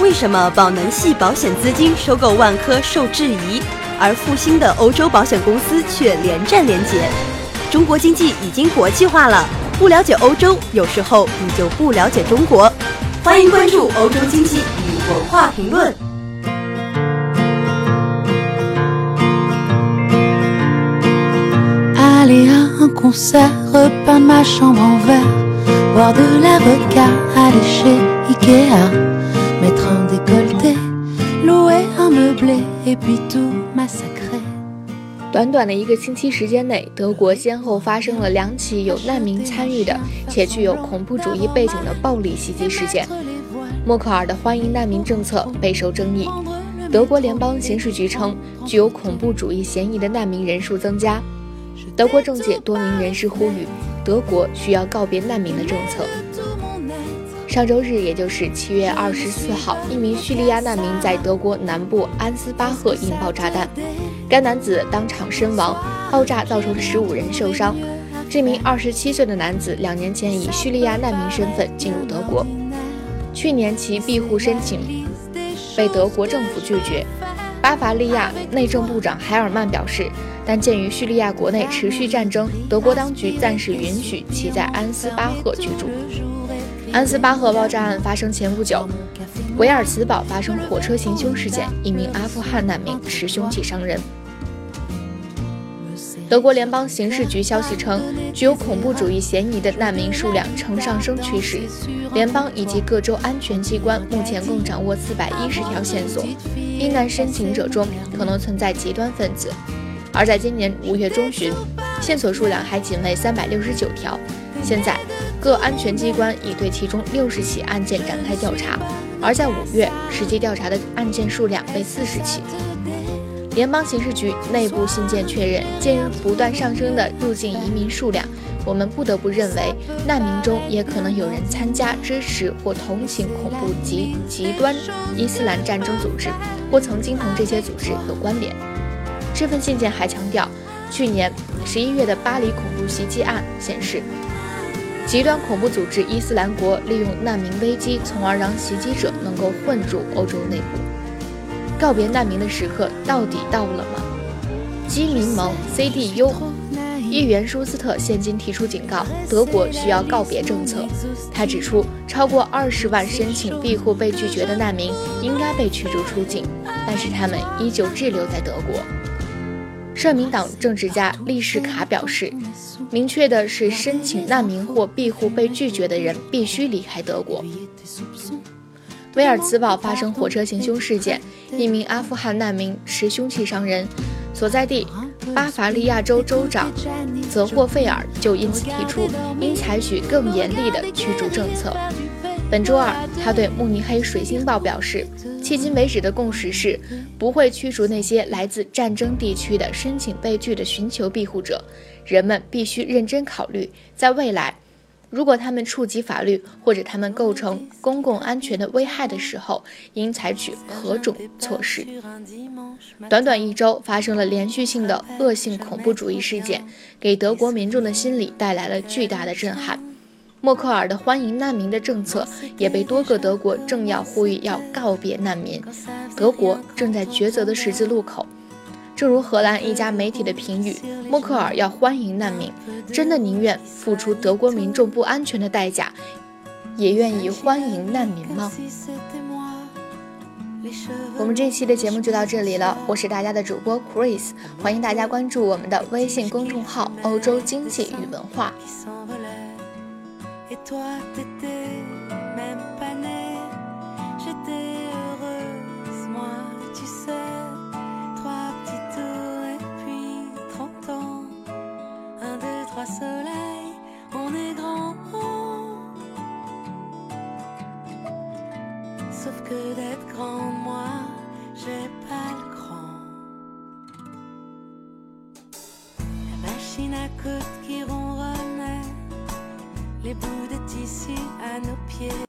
为什么宝能系保险资金收购万科受质疑，而复兴的欧洲保险公司却连战连捷？中国经济已经国际化了，不了解欧洲，有时候你就不了解中国。欢迎关注欧洲经济与文化评论。短短的一个星期时间内，德国先后发生了两起有难民参与的且具有恐怖主义背景的暴力袭击事件。默克尔的欢迎难民政策备受争议。德国联邦刑事局称，具有恐怖主义嫌疑的难民人数增加。德国政界多名人士呼吁，德国需要告别难民的政策。上周日，也就是七月二十四号，一名叙利亚难民在德国南部安斯巴赫引爆炸弹，该男子当场身亡，爆炸造成十五人受伤。这名二十七岁的男子两年前以叙利亚难民身份进入德国，去年其庇护申请被德国政府拒绝。巴伐利亚内政部长海尔曼表示，但鉴于叙利亚国内持续战争，德国当局暂时允许其在安斯巴赫居住。安斯巴赫爆炸案发生前不久，维尔茨堡发生火车行凶事件，一名阿富汗难民持凶器伤人。德国联邦刑事局消息称，具有恐怖主义嫌疑的难民数量呈上升趋势。联邦以及各州安全机关目前共掌握四百一十条线索，避难申请者中可能存在极端分子。而在今年五月中旬，线索数量还仅为三百六十九条。现在。各安全机关已对其中六十起案件展开调查，而在五月，实际调查的案件数量为四十起。联邦刑事局内部信件确认，鉴于不断上升的入境移民数量，我们不得不认为，难民中也可能有人参加、支持或同情恐怖及极端伊斯兰战争组织，或曾经同这些组织有关联。这份信件还强调，去年十一月的巴黎恐怖袭击案显示。极端恐怖组织伊斯兰国利用难民危机，从而让袭击者能够混入欧洲内部。告别难民的时刻到底到了吗？基民盟 CDU 议员舒斯特现今提出警告：德国需要告别政策。他指出，超过二十万申请庇护被拒绝的难民应该被驱逐出境，但是他们依旧滞留在德国。社民党政治家利什卡表示，明确的是，申请难民或庇护被拒绝的人必须离开德国。威尔茨堡发生火车行凶事件，一名阿富汗难民持凶器伤人，所在地巴伐利亚州州长泽霍费尔就因此提出，应采取更严厉的驱逐政策。本周二，他对慕尼黑水星报表示，迄今为止的共识是不会驱逐那些来自战争地区的申请被拒的寻求庇护者。人们必须认真考虑，在未来，如果他们触及法律或者他们构成公共安全的危害的时候，应采取何种措施。短短一周，发生了连续性的恶性恐怖主义事件，给德国民众的心理带来了巨大的震撼。默克尔的欢迎难民的政策也被多个德国政要呼吁要告别难民。德国正在抉择的十字路口。正如荷兰一家媒体的评语：“默克尔要欢迎难民，真的宁愿付出德国民众不安全的代价，也愿意欢迎难民吗？”我们这期的节目就到这里了，我是大家的主播 Chris，欢迎大家关注我们的微信公众号“欧洲经济与文化”。Toi t'étais même pas né, j'étais heureuse, moi tu sais, trois petits tours et puis trente ans, un, deux, trois soleils, on est grand. Sauf que d'être grand, moi, j'ai pas le grand. La machine à côte qui ronronne les bouts de tissu à nos pieds.